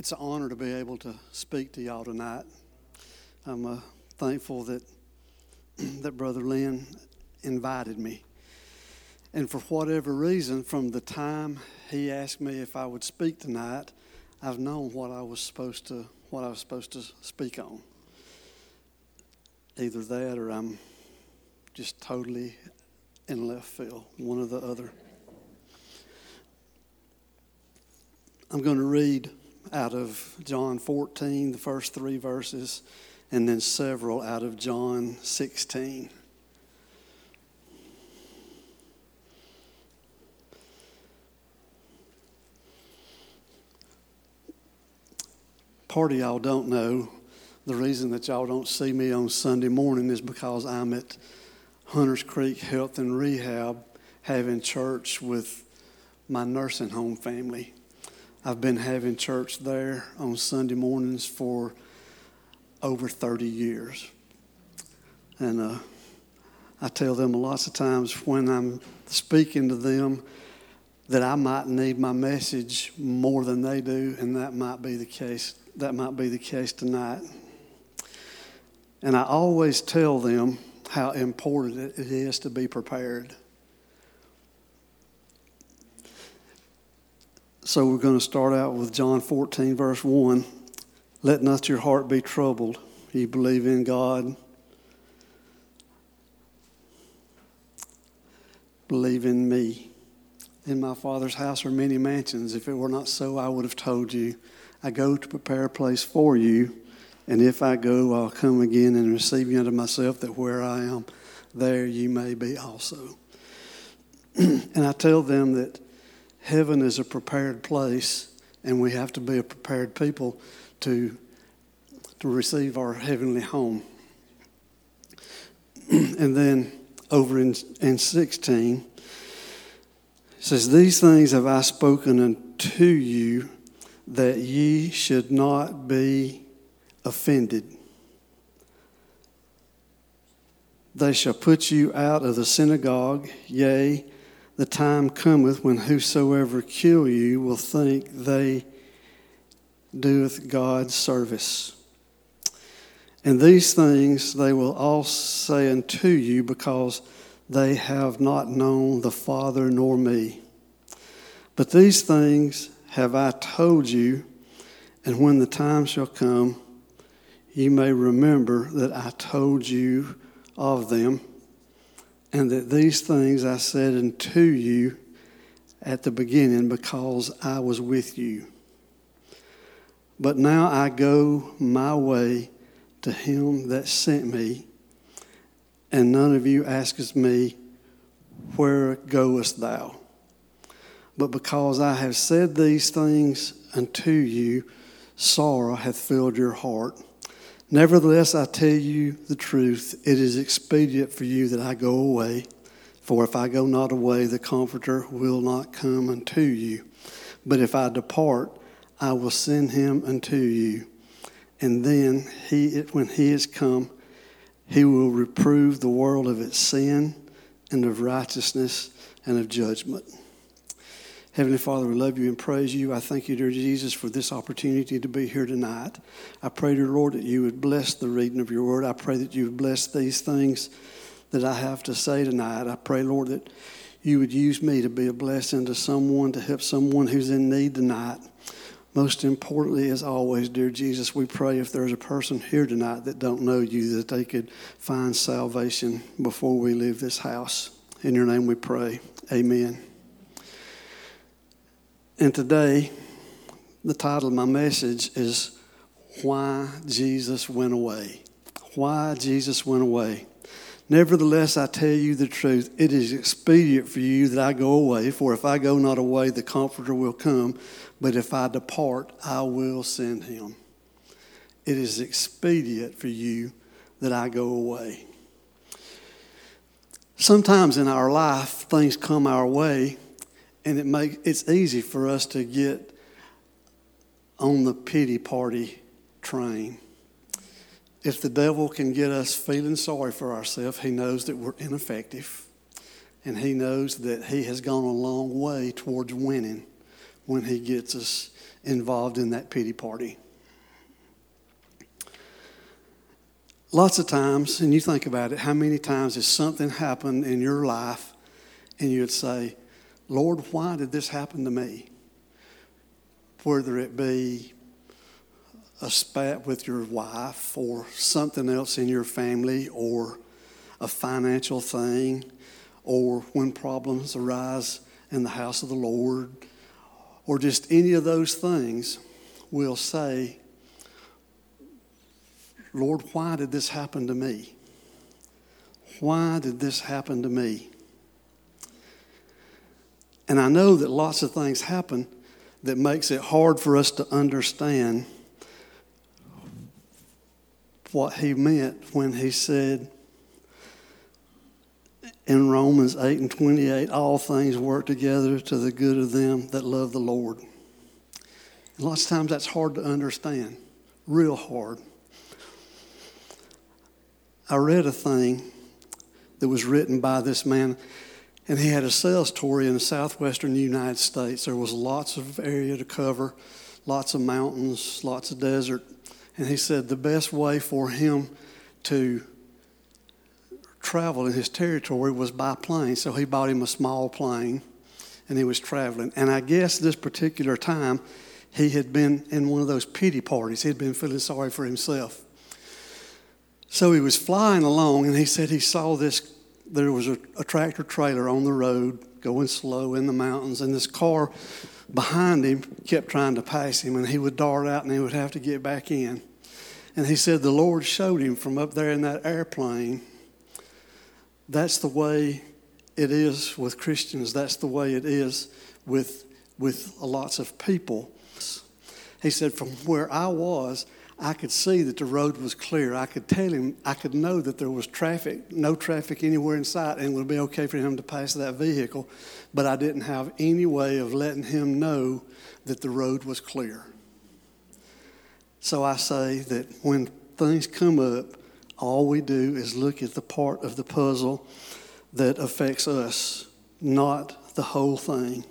It's an honor to be able to speak to y'all tonight. I'm uh, thankful that that Brother Lynn invited me. And for whatever reason, from the time he asked me if I would speak tonight, I've known what I was supposed to what I was supposed to speak on. Either that or I'm just totally in left field, one or the other. I'm going to read out of John 14, the first three verses, and then several out of John 16. Part of y'all don't know the reason that y'all don't see me on Sunday morning is because I'm at Hunters Creek Health and Rehab having church with my nursing home family. I've been having church there on Sunday mornings for over 30 years. And uh, I tell them lots of times when I'm speaking to them that I might need my message more than they do, and that might be the case. That might be the case tonight. And I always tell them how important it is to be prepared. So we're going to start out with John 14, verse 1. Let not your heart be troubled. You believe in God. Believe in me. In my Father's house are many mansions. If it were not so, I would have told you. I go to prepare a place for you. And if I go, I'll come again and receive you unto myself, that where I am, there you may be also. and I tell them that heaven is a prepared place, and we have to be a prepared people to, to receive our heavenly home. and then over in, in 16, it says, These things have I spoken unto you, that ye should not be offended. They shall put you out of the synagogue, yea, the time cometh when whosoever kill you will think they doeth God's service. And these things they will all say unto you because they have not known the Father nor me. But these things have I told you, and when the time shall come, you may remember that I told you of them and that these things I said unto you at the beginning because I was with you. But now I go my way to him that sent me, and none of you asketh me, Where goest thou? But because I have said these things unto you, sorrow hath filled your heart. Nevertheless, I tell you the truth. It is expedient for you that I go away. For if I go not away, the Comforter will not come unto you. But if I depart, I will send him unto you. And then he, when he is come, he will reprove the world of its sin and of righteousness and of judgment. Heavenly Father, we love you and praise you. I thank you, dear Jesus, for this opportunity to be here tonight. I pray, dear Lord, that you would bless the reading of your word. I pray that you would bless these things that I have to say tonight. I pray, Lord, that you would use me to be a blessing to someone, to help someone who's in need tonight. Most importantly, as always, dear Jesus, we pray if there's a person here tonight that don't know you, that they could find salvation before we leave this house. In your name we pray. Amen. And today, the title of my message is Why Jesus Went Away. Why Jesus Went Away. Nevertheless, I tell you the truth. It is expedient for you that I go away, for if I go not away, the Comforter will come. But if I depart, I will send him. It is expedient for you that I go away. Sometimes in our life, things come our way and it make, it's easy for us to get on the pity party train. If the devil can get us feeling sorry for ourselves, he knows that we're ineffective. And he knows that he has gone a long way towards winning when he gets us involved in that pity party. Lots of times, and you think about it, how many times has something happened in your life and you would say, Lord, why did this happen to me? Whether it be a spat with your wife or something else in your family or a financial thing or when problems arise in the house of the Lord or just any of those things, we'll say, Lord, why did this happen to me? Why did this happen to me? And I know that lots of things happen that makes it hard for us to understand what he meant when he said in Romans 8 and 28 all things work together to the good of them that love the Lord. And lots of times that's hard to understand, real hard. I read a thing that was written by this man, and he had a sales tour in the southwestern United States. There was lots of area to cover, lots of mountains, lots of desert. And he said the best way for him to travel in his territory was by plane. So he bought him a small plane and he was traveling. And I guess this particular time, he had been in one of those pity parties. He had been feeling sorry for himself. So he was flying along, and he said he saw this. There was a, a tractor trailer on the road going slow in the mountains, and this car behind him kept trying to pass him, and he would dart out and he would have to get back in. And he said the Lord showed him from up there in that airplane. That's the way it is with Christians. That's the way it is with, with lots of people. He said, from where I was, I could see that the road was clear. I could tell him, I could know that there was traffic, no traffic anywhere in sight, and it would be okay for him to pass that vehicle. But I didn't have any way of letting him know that the road was clear. So I say that when things come up, all we do is look at the part of the puzzle that affects us, not the whole thing.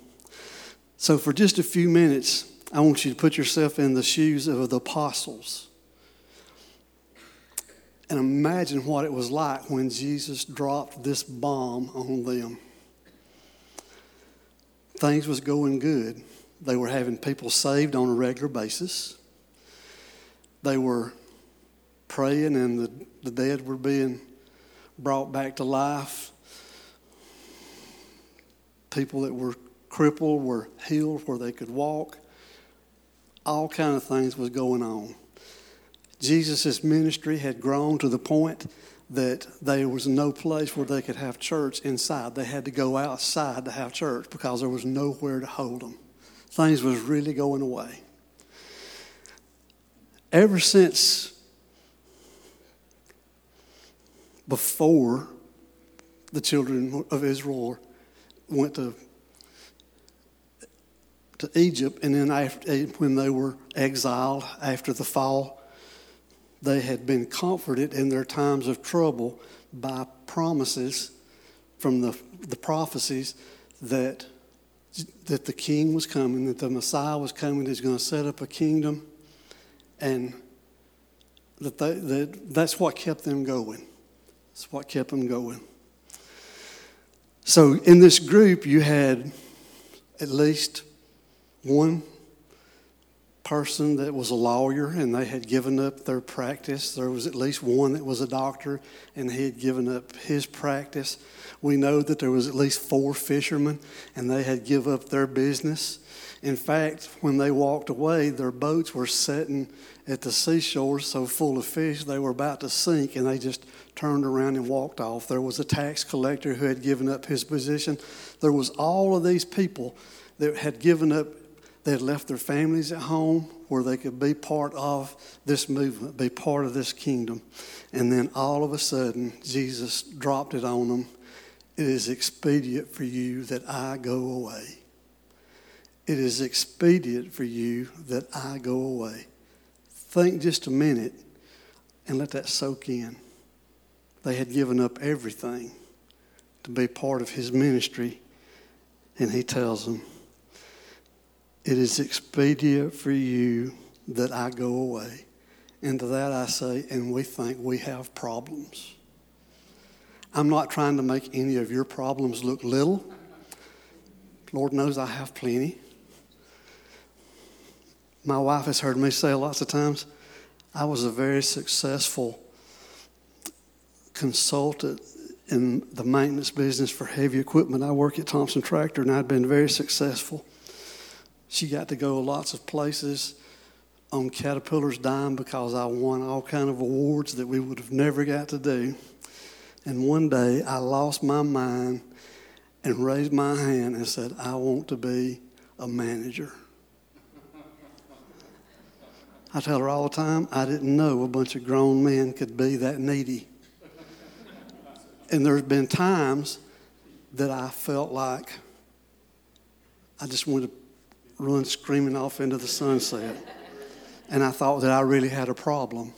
So, for just a few minutes, I want you to put yourself in the shoes of the apostles and imagine what it was like when Jesus dropped this bomb on them. Things was going good. They were having people saved on a regular basis. They were praying and the, the dead were being brought back to life. People that were crippled were healed where they could walk all kind of things was going on. Jesus' ministry had grown to the point that there was no place where they could have church inside. They had to go outside to have church because there was nowhere to hold them. Things was really going away. Ever since before the children of Israel went to to Egypt, and then after, eh, when they were exiled after the fall, they had been comforted in their times of trouble by promises from the, the prophecies that, that the king was coming, that the Messiah was coming, that he's going to set up a kingdom, and that, they, that that's what kept them going. That's what kept them going. So in this group, you had at least one person that was a lawyer and they had given up their practice. There was at least one that was a doctor and he had given up his practice. We know that there was at least four fishermen and they had give up their business. In fact, when they walked away, their boats were sitting at the seashore so full of fish they were about to sink and they just turned around and walked off. There was a tax collector who had given up his position. There was all of these people that had given up they had left their families at home where they could be part of this movement, be part of this kingdom. And then all of a sudden, Jesus dropped it on them. It is expedient for you that I go away. It is expedient for you that I go away. Think just a minute and let that soak in. They had given up everything to be part of his ministry, and he tells them, it is expedient for you that I go away. And to that I say, and we think we have problems. I'm not trying to make any of your problems look little. Lord knows I have plenty. My wife has heard me say lots of times, I was a very successful consultant in the maintenance business for heavy equipment. I work at Thompson Tractor and I'd been very successful. She got to go lots of places on Caterpillar's dime because I won all kind of awards that we would have never got to do. And one day I lost my mind and raised my hand and said, I want to be a manager. I tell her all the time, I didn't know a bunch of grown men could be that needy. And there's been times that I felt like I just wanted to run screaming off into the sunset. And I thought that I really had a problem.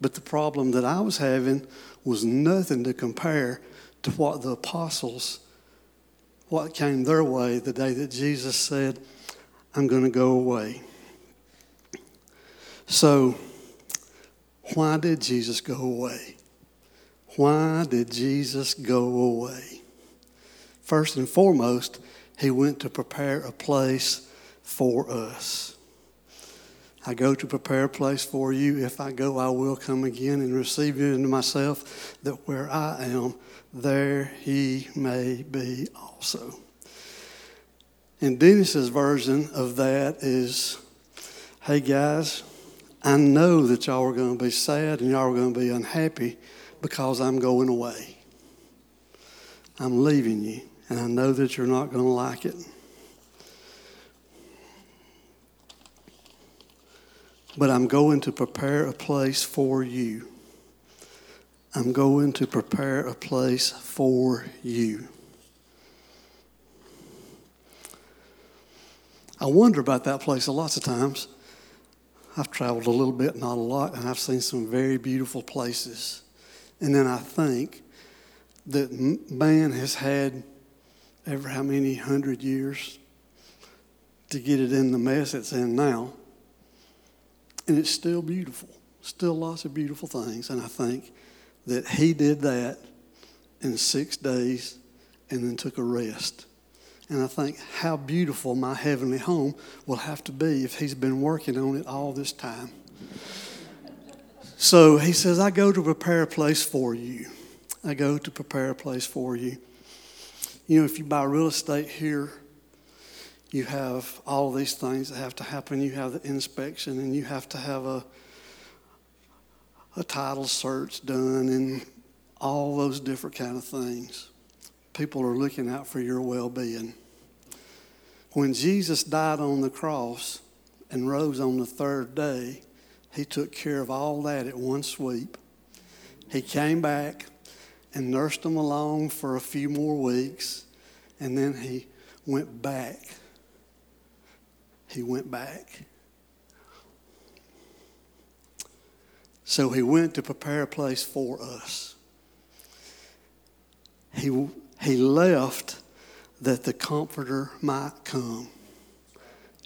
But the problem that I was having was nothing to compare to what the apostles, what came their way the day that Jesus said, I'm going to go away. So, why did Jesus go away? Why did Jesus go away? First and foremost, he went to prepare a place for us. I go to prepare a place for you. If I go, I will come again and receive you into myself, that where I am, there he may be also. And Dennis's version of that is hey guys, I know that y'all are going to be sad and y'all are going to be unhappy because I'm going away. I'm leaving you, and I know that you're not going to like it. But I'm going to prepare a place for you. I'm going to prepare a place for you. I wonder about that place a lots of times. I've traveled a little bit, not a lot, and I've seen some very beautiful places. And then I think that man has had ever how many hundred years to get it in the mess it's in now. And it's still beautiful, still lots of beautiful things. And I think that he did that in six days and then took a rest. And I think how beautiful my heavenly home will have to be if he's been working on it all this time. So he says, I go to prepare a place for you. I go to prepare a place for you. You know, if you buy real estate here, you have all these things that have to happen. You have the inspection, and you have to have a, a title search done, and all those different kind of things. People are looking out for your well-being. When Jesus died on the cross and rose on the third day, he took care of all that at one sweep. He came back and nursed him along for a few more weeks, and then he went back. He went back. So he went to prepare a place for us. He, he left that the Comforter might come.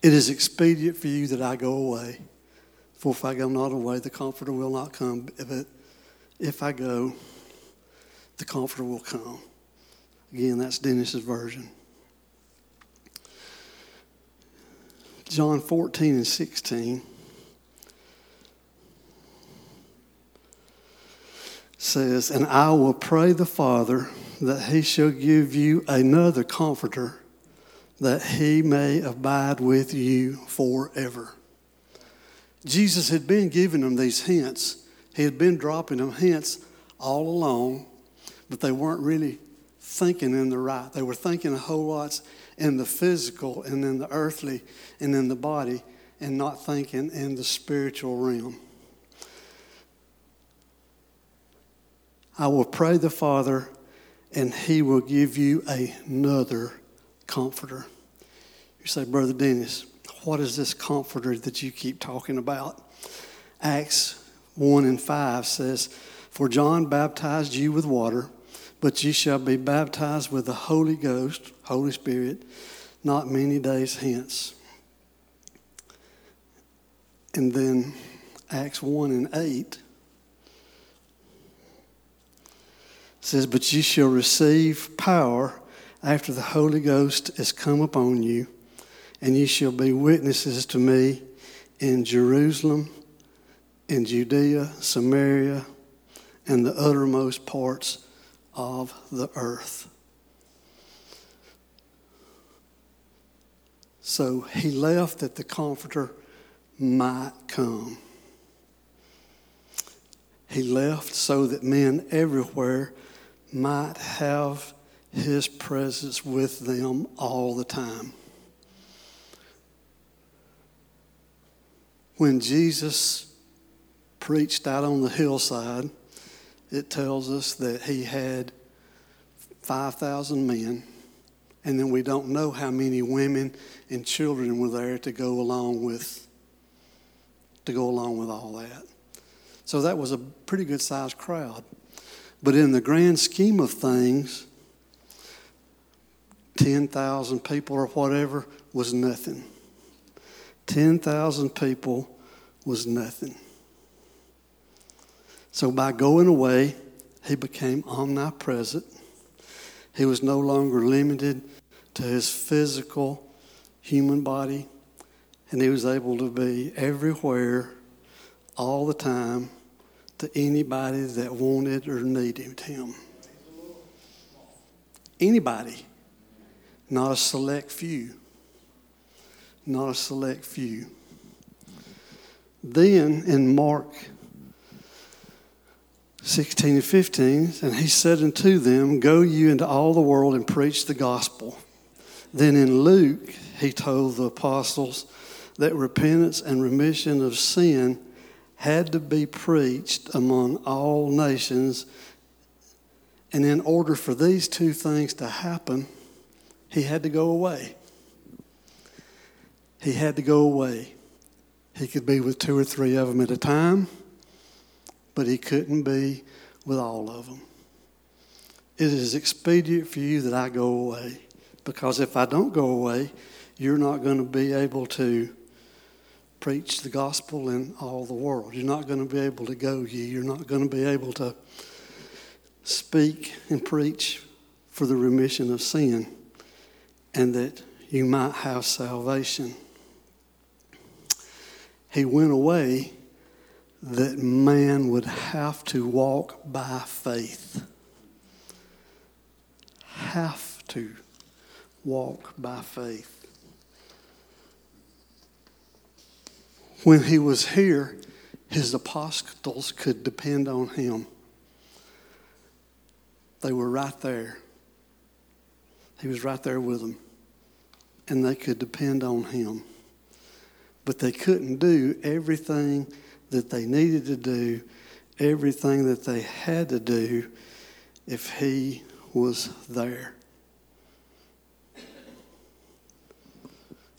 It is expedient for you that I go away. For if I go not away, the Comforter will not come. But if I go, the Comforter will come. Again, that's Dennis's version. John 14 and 16 says, And I will pray the Father that he shall give you another comforter, that he may abide with you forever. Jesus had been giving them these hints. He had been dropping them hints all along, but they weren't really thinking in the right. They were thinking a whole lot in the physical and in the earthly and in the body, and not thinking in the spiritual realm. I will pray the Father and he will give you another comforter. You say, Brother Dennis, what is this comforter that you keep talking about? Acts 1 and 5 says, For John baptized you with water, but ye shall be baptized with the Holy Ghost, Holy Spirit, not many days hence. And then Acts 1 and 8 says, But ye shall receive power after the Holy Ghost is come upon you, and ye shall be witnesses to me in Jerusalem, in Judea, Samaria, and the uttermost parts of the earth. So he left that the Comforter might come. He left so that men everywhere might have his presence with them all the time. When Jesus preached out on the hillside, it tells us that he had 5,000 men, and then we don't know how many women and children were there to go along with to go along with all that. So that was a pretty good sized crowd. But in the grand scheme of things, 10,000 people or whatever was nothing. 10,000 people was nothing. So by going away, he became omnipresent. He was no longer limited to his physical human body, and he was able to be everywhere all the time to anybody that wanted or needed him. Anybody, not a select few. Not a select few. Then in Mark 16 and 15, and he said unto them, Go you into all the world and preach the gospel. Then in Luke, he told the apostles that repentance and remission of sin had to be preached among all nations. And in order for these two things to happen, he had to go away. He had to go away. He could be with two or three of them at a time, but he couldn't be with all of them. It is expedient for you that I go away, because if I don't go away, you're not going to be able to preach the gospel in all the world. You're not going to be able to go ye. You're not going to be able to speak and preach for the remission of sin and that you might have salvation. He went away that man would have to walk by faith. Have to walk by faith. When he was here, his apostles could depend on him. They were right there. He was right there with them. And they could depend on him. But they couldn't do everything that they needed to do, everything that they had to do if he was there.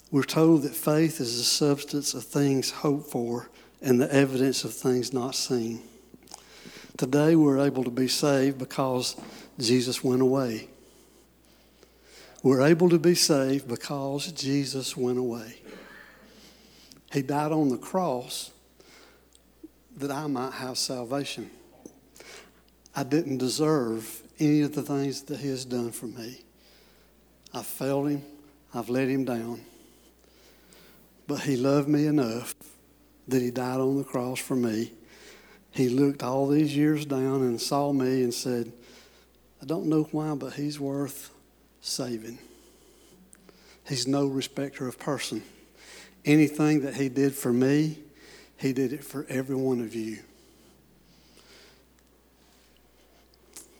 We're told that faith is the substance of things hoped for and the evidence of things not seen. Today we're able to be saved because Jesus went away. We're able to be saved because Jesus went away. He died on the cross that I might have salvation. I didn't deserve any of the things that He has done for me. I've failed Him, I've let Him down. But he loved me enough that he died on the cross for me. He looked all these years down and saw me and said, I don't know why, but he's worth saving. He's no respecter of person. Anything that he did for me, he did it for every one of you.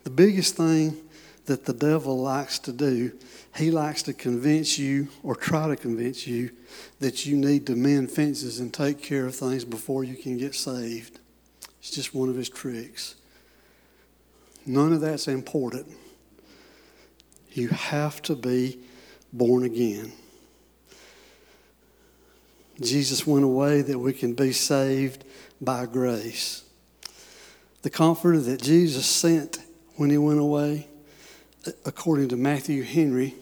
The biggest thing that the devil likes to do, he likes to convince you or try to convince you that you need to mend fences and take care of things before you can get saved. It's just one of his tricks. None of that's important. You have to be born again. Jesus went away that we can be saved by grace. The comforter that Jesus sent when he went away, according to Matthew Henry,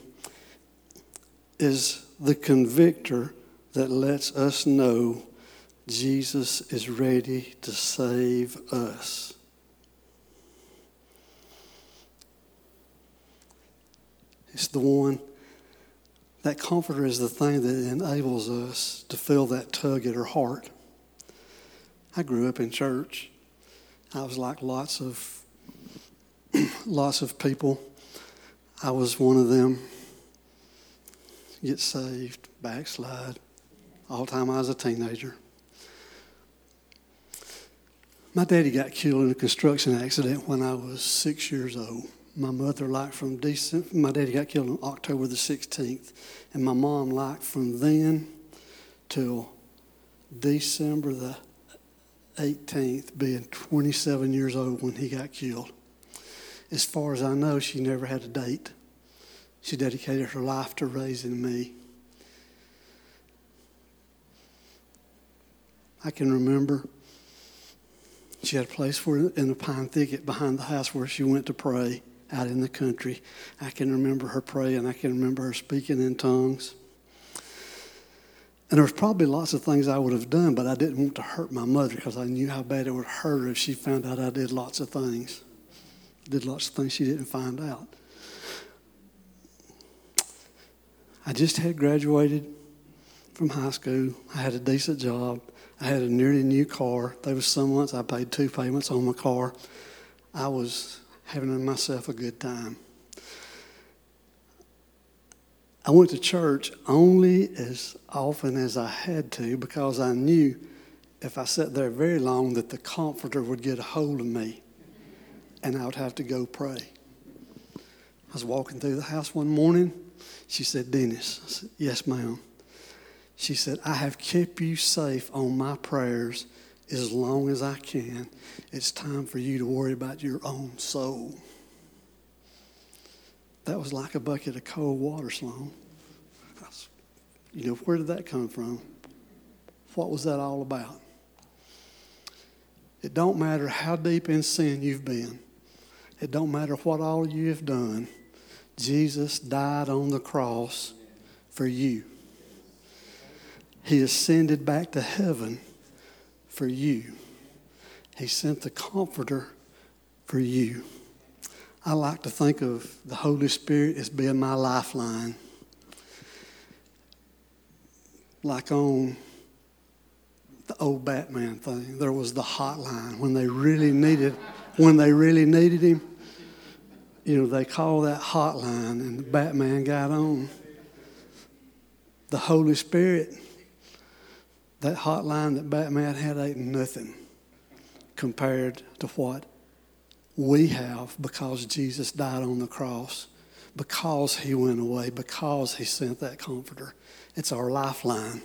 is the convictor that lets us know Jesus is ready to save us. It's the one, that comforter is the thing that enables us to feel that tug at our heart. I grew up in church. I was like lots of lots of people. I was one of them. Get saved, backslide, all the time I was a teenager. My daddy got killed in a construction accident when I was six years old. My mother, like from December, my daddy got killed on October the 16th, and my mom, like from then till December the 18th, being 27 years old when he got killed. As far as I know, she never had a date. She dedicated her life to raising me. I can remember she had a place for in the pine thicket behind the house where she went to pray out in the country. I can remember her praying. I can remember her speaking in tongues. And there was probably lots of things I would have done, but I didn't want to hurt my mother because I knew how bad it would hurt her if she found out I did lots of things. Did lots of things she didn't find out. I just had graduated from high school. I had a decent job. I had a nearly new car. There was some months I paid two payments on my car. I was having myself a good time. I went to church only as often as I had to because I knew if I sat there very long that the comforter would get a hold of me and I would have to go pray. I was walking through the house one morning. She said, Dennis. I said, Yes, ma'am. She said, I have kept you safe on my prayers as long as I can. It's time for you to worry about your own soul. That was like a bucket of cold water, Sloan. You know, where did that come from? What was that all about? It don't matter how deep in sin you've been. It don't matter what all you have done. Jesus died on the cross for you. He ascended back to heaven for you. He sent the Comforter for you. I like to think of the Holy Spirit as being my lifeline. Like on the old Batman thing, there was the hotline when they really needed when they really needed him. You know, they called that hotline and Batman got on. The Holy Spirit that hotline that Batman had ain't nothing compared to what we have because Jesus died on the cross, because he went away, because he sent that comforter. It's our lifeline.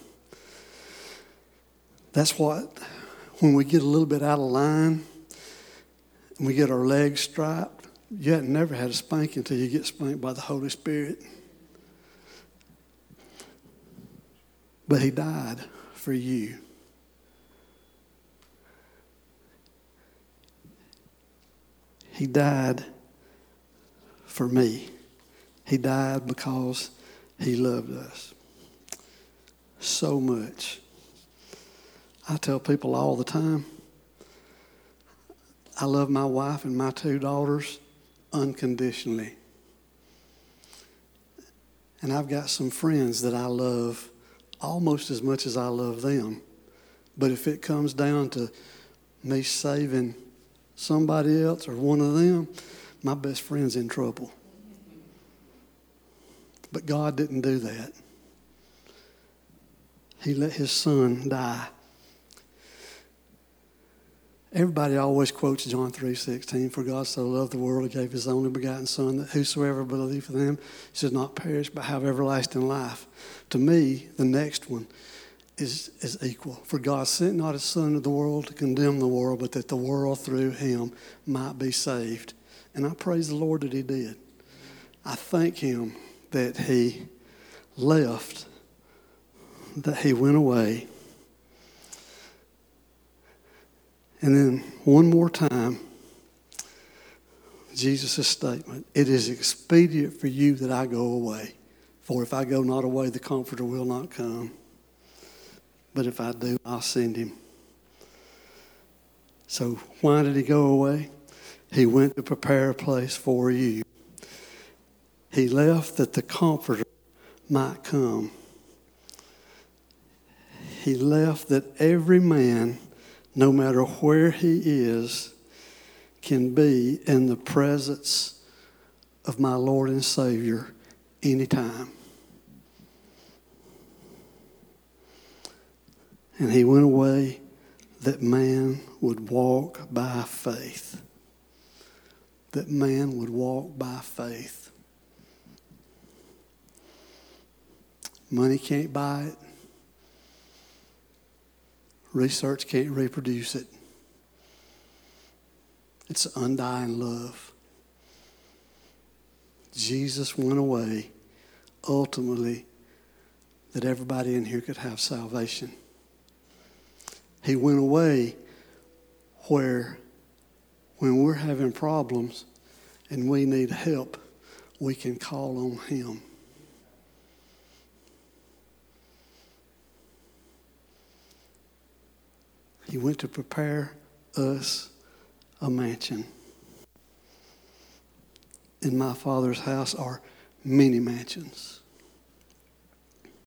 That's what, when we get a little bit out of line, and we get our legs strapped, you hadn't never had a spanking until you get spanked by the Holy Spirit. But he died for you. He died for me. He died because he loved us so much. I tell people all the time I love my wife and my two daughters unconditionally. And I've got some friends that I love almost as much as I love them. But if it comes down to me saving somebody else or one of them, my best friend's in trouble. But God didn't do that. He let his son die Everybody always quotes John 3.16, For God so loved the world, he gave his only begotten Son, that whosoever believeth in him should not perish, but have everlasting life. To me, the next one is, is equal. For God sent not his Son into the world to condemn the world, but that the world through him might be saved. And I praise the Lord that he did. I thank him that he left, that he went away And then one more time, Jesus' statement It is expedient for you that I go away. For if I go not away, the Comforter will not come. but if I do, I'll send him. So, why did he go away? He went to prepare a place for you. He left that the Comforter might come. He left that every man, no matter where he is, can be in the presence of my Lord and Savior anytime. And he went away that man would walk by faith. That man would walk by faith. Money can't buy it. Research can't reproduce it. It's undying love. Jesus went away ultimately that everybody in here could have salvation. He went away where, when we're having problems and we need help, we can call on Him. He went to prepare us a mansion. In my Father's house are many mansions.